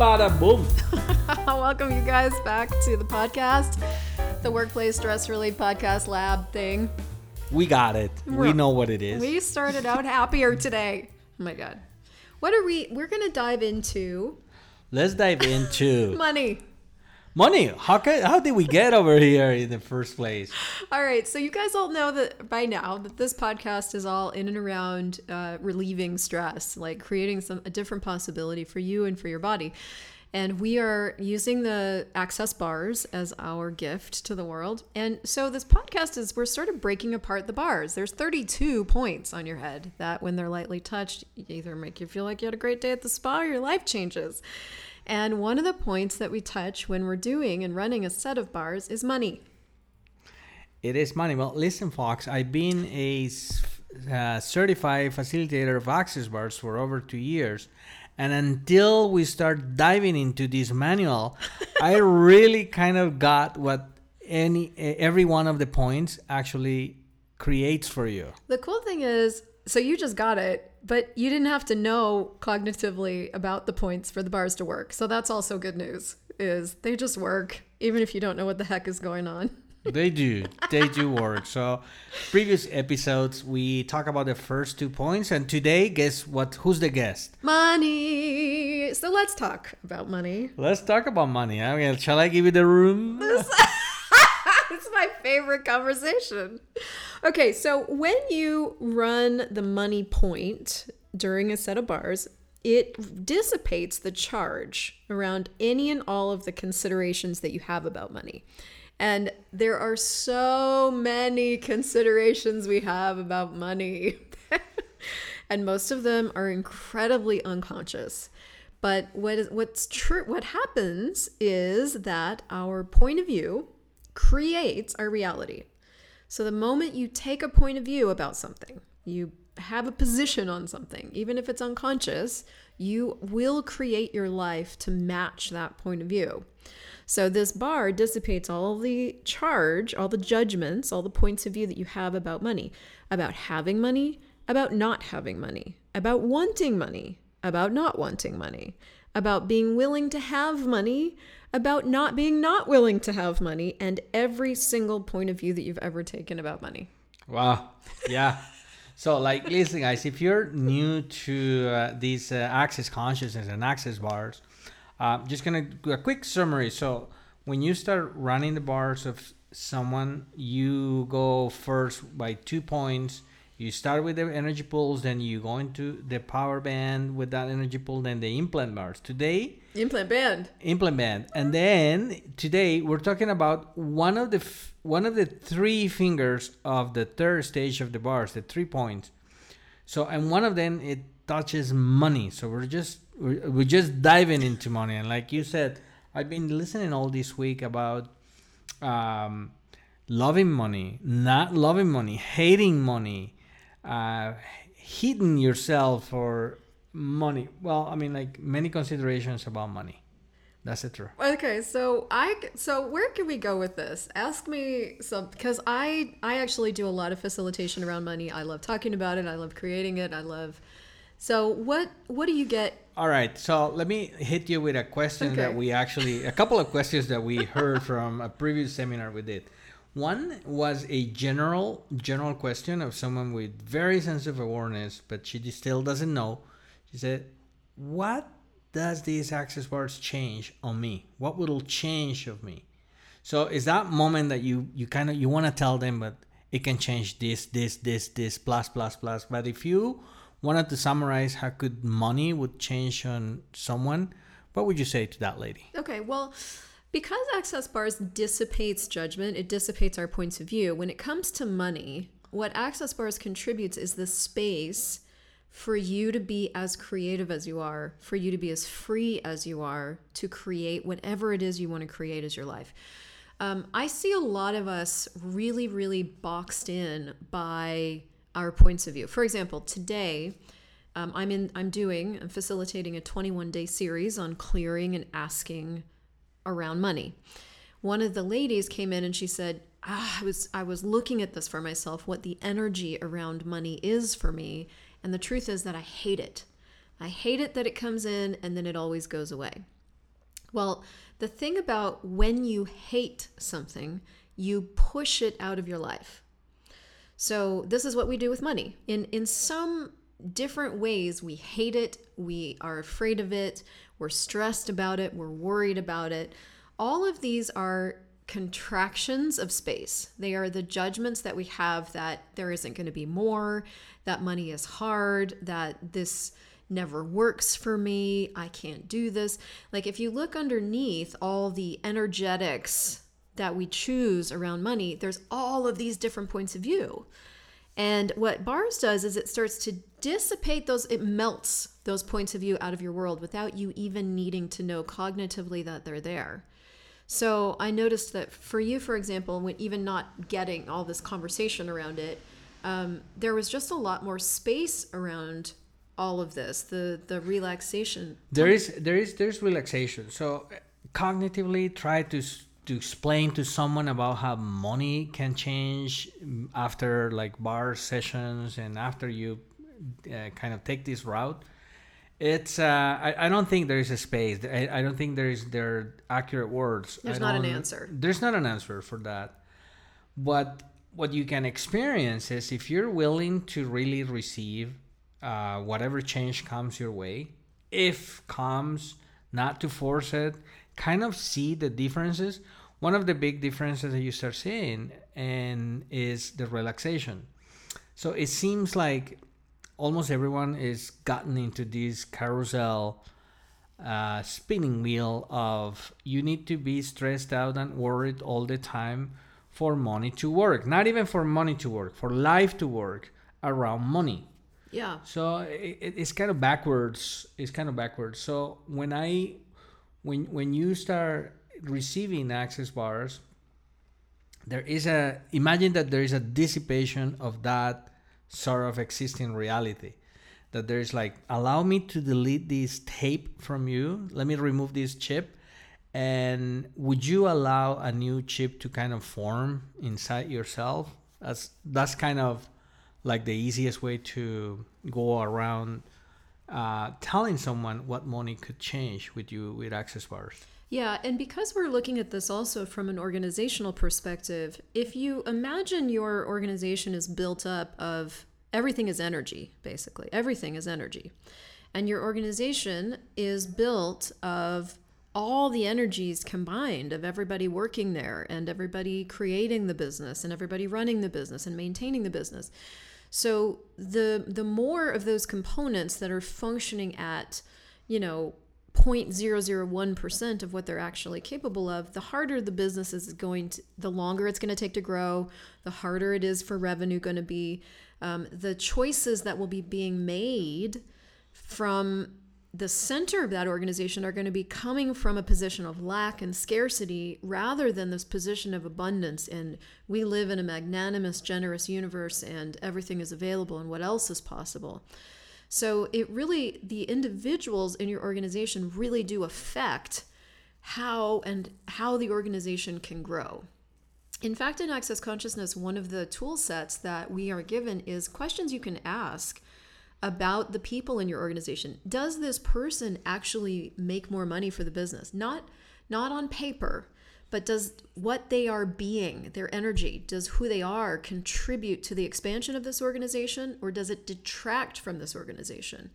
bada boom. Welcome, you guys, back to the podcast, the Workplace Stress Relief Podcast Lab thing. We got it. We We're- know what it is. We started out happier today. Oh my God. What are we? We're going to dive into Let's dive into money. Money. How can, how did we get over here in the first place? All right, so you guys all know that by now that this podcast is all in and around uh, relieving stress, like creating some a different possibility for you and for your body. And we are using the access bars as our gift to the world. And so this podcast is we're sort of breaking apart the bars. There's 32 points on your head that when they're lightly touched, either make you feel like you had a great day at the spa or your life changes. And one of the points that we touch when we're doing and running a set of bars is money. It is money. Well, listen, Fox. I've been a uh, certified facilitator of access bars for over two years, and until we start diving into this manual, I really kind of got what any every one of the points actually creates for you. The cool thing is, so you just got it, but you didn't have to know cognitively about the points for the bars to work. So that's also good news. Is they just work even if you don't know what the heck is going on. They do. They do work. So, previous episodes we talk about the first two points, and today, guess what? Who's the guest? Money. So let's talk about money. Let's talk about money. I mean, shall I give you the room? it's my favorite conversation. Okay, so when you run the money point during a set of bars, it dissipates the charge around any and all of the considerations that you have about money. And there are so many considerations we have about money. and most of them are incredibly unconscious. But what is what's true what happens is that our point of view creates our reality. So the moment you take a point of view about something, you have a position on something, even if it's unconscious, you will create your life to match that point of view. So this bar dissipates all the charge, all the judgments, all the points of view that you have about money, about having money, about not having money, about wanting money, about not wanting money, about being willing to have money, about not being not willing to have money, and every single point of view that you've ever taken about money. Wow. Yeah. So, like, listen, guys, if you're new to uh, these uh, access consciousness and access bars, uh, just gonna do a quick summary. So, when you start running the bars of someone, you go first by two points. You start with the energy pools, then you go into the power band with that energy pool, then the implant bars. Today, Implant band. implant band. and then today we're talking about one of the f- one of the three fingers of the third stage of the bars the three points so and one of them it touches money so we're just we're, we're just diving into money and like you said i've been listening all this week about um, loving money not loving money hating money uh, hitting yourself for money well i mean like many considerations about money that's the truth Okay, so I so where can we go with this? Ask me some because I I actually do a lot of facilitation around money. I love talking about it. I love creating it. I love. So what what do you get? all right so let me hit you with a question that we actually a couple of questions that we heard from a previous seminar we did one was a general general question of someone with very sensitive awareness but she still doesn't know she said what does these access bars change on me? What will change of me? So it's that moment that you you kind of you want to tell them but it can change this this this this plus plus plus. But if you wanted to summarize how could money would change on someone what would you say to that lady? Okay, well, because access bars dissipates judgment, it dissipates our points of view. When it comes to money, what access bars contributes is the space for you to be as creative as you are, for you to be as free as you are to create whatever it is you want to create as your life. Um, I see a lot of us really, really boxed in by our points of view. For example, today um, I'm in, I'm doing, I'm facilitating a 21 day series on clearing and asking around money. One of the ladies came in and she said, ah, I was I was looking at this for myself, what the energy around money is for me, and the truth is that I hate it. I hate it that it comes in and then it always goes away. Well, the thing about when you hate something, you push it out of your life. So this is what we do with money. In in some different ways, we hate it, we are afraid of it, we're stressed about it, we're worried about it. All of these are contractions of space. They are the judgments that we have that there isn't going to be more, that money is hard, that this never works for me, I can't do this. Like if you look underneath all the energetics that we choose around money, there's all of these different points of view. And what bars does is it starts to dissipate those, it melts those points of view out of your world without you even needing to know cognitively that they're there. So I noticed that for you, for example, when even not getting all this conversation around it, um, there was just a lot more space around all of this the the relaxation. There is there is there's relaxation. So cognitively try to to explain to someone about how money can change after like bar sessions and after you uh, kind of take this route it's uh, I, I don't think there is a space. I, I don't think there is there accurate words. There's not an answer. There's not an answer for that. But what you can experience is if you're willing to really receive uh, whatever change comes your way if comes not to force it kind of see the differences. One of the big differences that you start seeing and is the relaxation. So it seems like almost everyone is gotten into this carousel uh, spinning wheel of you need to be stressed out and worried all the time for money to work. Not even for money to work, for life to work around money. yeah So it, it's kind of backwards. It's kind of backwards. So when I, when when you start receiving access bars, there is a imagine that there is a dissipation of that sort of existing reality. That there's like allow me to delete this tape from you. Let me remove this chip. And would you allow a new chip to kind of form inside yourself? That's that's kind of like the easiest way to go around uh, telling someone what money could change with you with access bars. Yeah, and because we're looking at this also from an organizational perspective, if you imagine your organization is built up of everything is energy, basically, everything is energy, and your organization is built of all the energies combined of everybody working there and everybody creating the business and everybody running the business and maintaining the business. So the the more of those components that are functioning at, you know, 0.001% of what they're actually capable of, the harder the business is going to, the longer it's going to take to grow, the harder it is for revenue going to be. Um, the choices that will be being made from the center of that organization are going to be coming from a position of lack and scarcity rather than this position of abundance and we live in a magnanimous generous universe and everything is available and what else is possible so it really the individuals in your organization really do affect how and how the organization can grow in fact in access consciousness one of the tool sets that we are given is questions you can ask about the people in your organization. Does this person actually make more money for the business? Not not on paper, but does what they are being, their energy, does who they are contribute to the expansion of this organization or does it detract from this organization?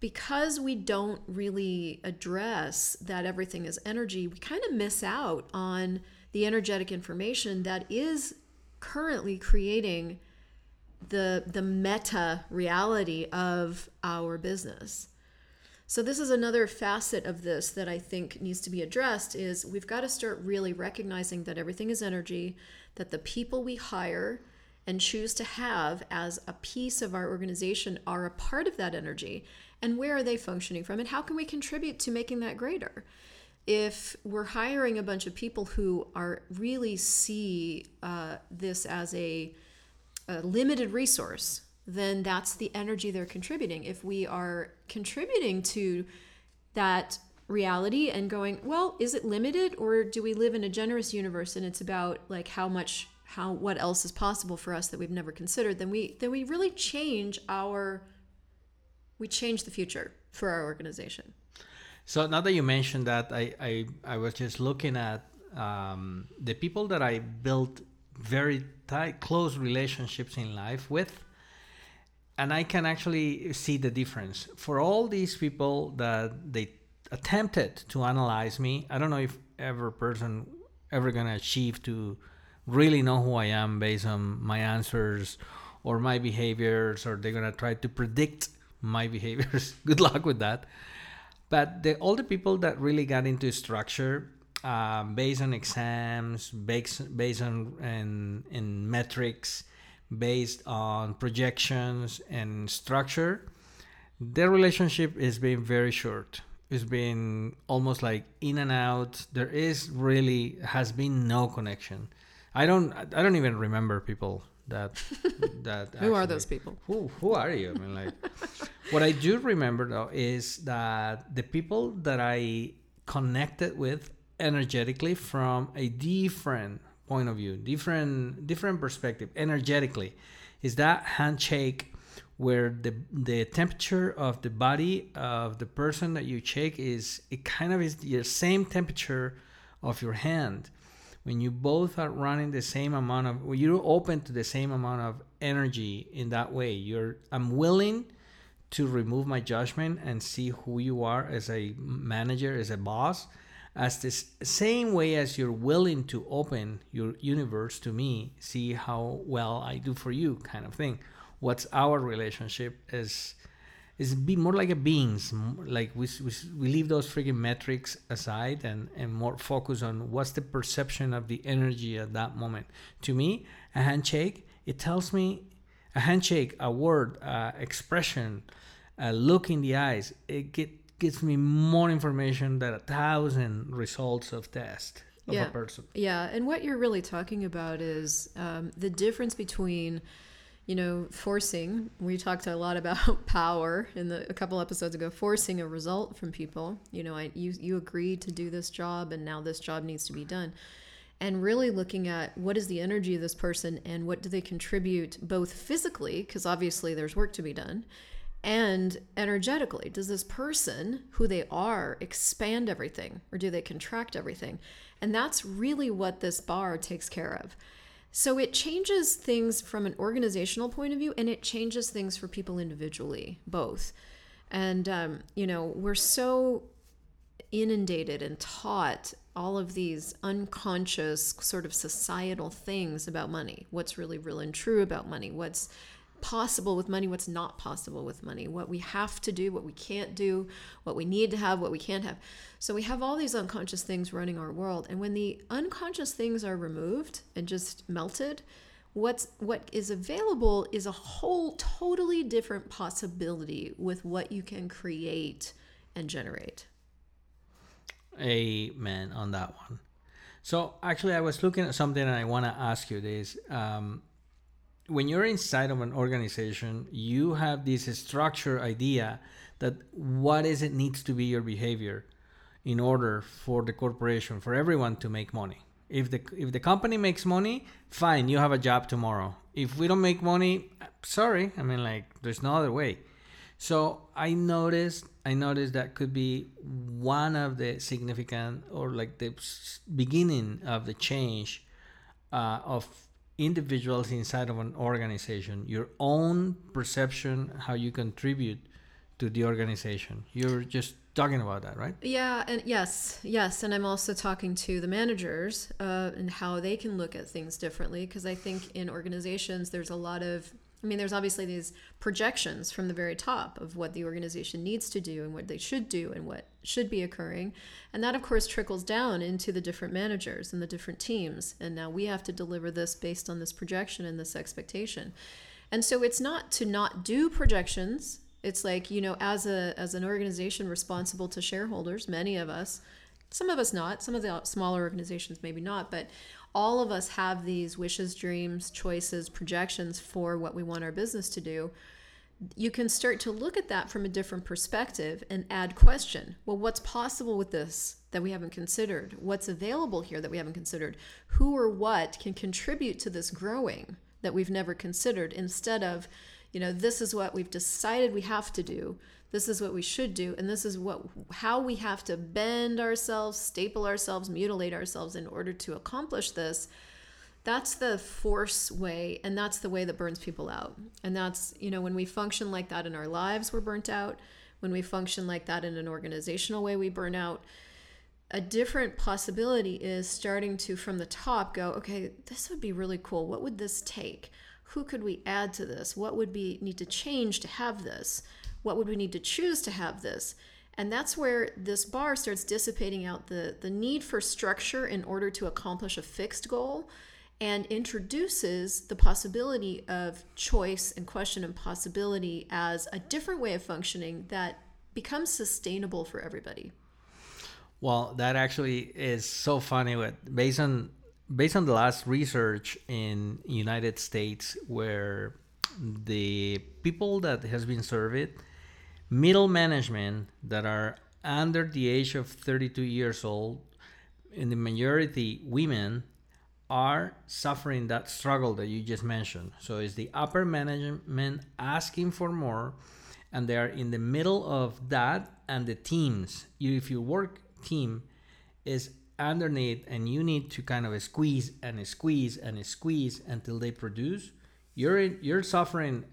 Because we don't really address that everything is energy, we kind of miss out on the energetic information that is currently creating the the meta reality of our business. So this is another facet of this that I think needs to be addressed is we've got to start really recognizing that everything is energy, that the people we hire and choose to have as a piece of our organization are a part of that energy. And where are they functioning from? And how can we contribute to making that greater? If we're hiring a bunch of people who are really see uh, this as a a limited resource, then that's the energy they're contributing. If we are contributing to that reality and going, well, is it limited or do we live in a generous universe and it's about like how much how what else is possible for us that we've never considered, then we then we really change our we change the future for our organization. So now that you mentioned that, I I, I was just looking at um, the people that I built very tight, close relationships in life with, and I can actually see the difference. For all these people that they attempted to analyze me, I don't know if ever person ever gonna achieve to really know who I am based on my answers or my behaviors, or they're gonna try to predict my behaviors. Good luck with that. But the, all the people that really got into structure uh, based on exams, based, based on and, and metrics, based on projections and structure, their relationship is being very short. It's been almost like in and out. There is really has been no connection. I don't I don't even remember people that that who are those people who who are you i mean like what i do remember though is that the people that i connected with energetically from a different point of view different different perspective energetically. Is that handshake where the the temperature of the body of the person that you shake is it kind of is the same temperature of your hand. When you both are running the same amount of you're open to the same amount of energy in that way you're i'm willing to remove my judgment and see who you are as a manager as a boss as the same way as you're willing to open your universe to me see how well i do for you kind of thing. What's our relationship is is be more like a beings like we, we, we leave those freaking metrics aside and and more focus on what's the perception of the energy at that moment. To me a handshake it tells me a handshake a word uh, expression a look in the eyes it get, gives me more information than a thousand results of test of yeah. a person yeah and what you're really talking about is um, the difference between you know, forcing. We talked a lot about power in the a couple episodes ago. Forcing a result from people. You know, I you you agreed to do this job, and now this job needs to be done. And really looking at what is the energy of this person and what do they contribute both physically, because obviously there's work to be done, and energetically. Does this person, who they are, expand everything or do they contract everything? And that's really what this bar takes care of. So it changes things from an organizational point of view and it changes things for people individually, both. And, um, you know, we're so inundated and taught all of these unconscious sort of societal things about money what's really real and true about money what's possible with money, what's not possible with money, what we have to do, what we can't do, what we need to have, what we can't have. So we have all these unconscious things running our world. And when the unconscious things are removed and just melted, what's what is available is a whole totally different possibility with what you can create and generate. Amen on that one. So actually, I was looking at something, and I want to ask you this. Um, when you're inside of an organization, you have this structure idea that what is it needs to be your behavior in order for the corporation, for everyone to make money. If the if the company makes money, fine, you have a job tomorrow. If we don't make money, sorry, I mean like there's no other way. So I noticed I noticed that could be one of the significant or like the beginning of the change uh, of individuals inside of an organization, your own perception, how you contribute to the organization. You're just talking about that, right? Yeah, and yes, yes, and I'm also talking to the managers uh, and how they can look at things differently because I think in organizations there's a lot of I mean, there's obviously these projections from the very top of what the organization needs to do and what they should do and what should be occurring. And that, of course, trickles down into the different managers and the different teams. And now we have to deliver this based on this projection and this expectation. And so it's not to not do projections. It's like, you know, as a as an organization responsible to shareholders, many of us, some of us not, some of the smaller organizations maybe not, but all of us have these wishes, dreams, choices, projections for what we want our business to do. You can start to look at that from a different perspective and add question. Well, what's possible with this that we haven't considered? What's available here that we haven't considered? Who or what can contribute to this growing that we've never considered instead of, you know, this is what we've decided we have to do. This is what we should do and this is what how we have to bend ourselves staple ourselves mutilate ourselves in order to accomplish this that's the force way and that's the way that burns people out. And that's you know when we function like that in our lives we're burnt out. When we function like that in an organizational way we burn out. A different possibility is starting to from the top go okay this would be really cool. What would this take? Who could we add to this? What would be need to change to have this what would we need to choose to have this? And that's where this bar starts dissipating out the, the need for structure in order to accomplish a fixed goal and introduces the possibility of choice and question and possibility as a different way of functioning that becomes sustainable for everybody. Well, that actually is so funny with based on based on the last research in United States where the people that has been surveyed middle management that are under the age of 32 years old, in the majority women, are suffering that struggle that you just mentioned. So it's the upper management asking for more, and they are in the middle of that, and the teams. If your work team is underneath, and you need to kind of squeeze and squeeze and squeeze until they produce, you're in, you're suffering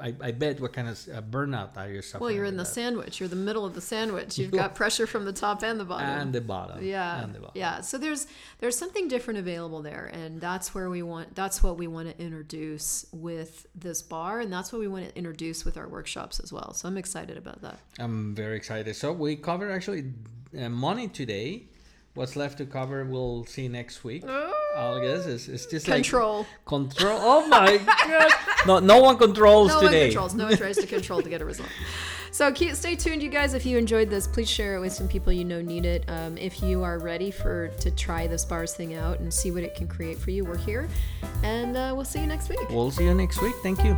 I, I, bet what kind of uh, burnout are you suffering? Well, you're in the that? sandwich. You're the middle of the sandwich. You've got pressure from the top and the bottom. And the bottom. Yeah. And the bottom. Yeah. So there's there's something different available there, and that's where we want. That's what we want to introduce with this bar, and that's what we want to introduce with our workshops as well. So I'm excited about that. I'm very excited. So we covered actually uh, money today. What's left to cover, we'll see next week. Oh. I guess it's, it's just control. like control. Oh my god! No, no one controls no today. one controls. No one tries to control to get a result. So keep, stay tuned, you guys. If you enjoyed this, please share it with some people you know need it. Um, if you are ready for to try this bars thing out and see what it can create for you, we're here, and uh, we'll see you next week. We'll see you next week. Thank you.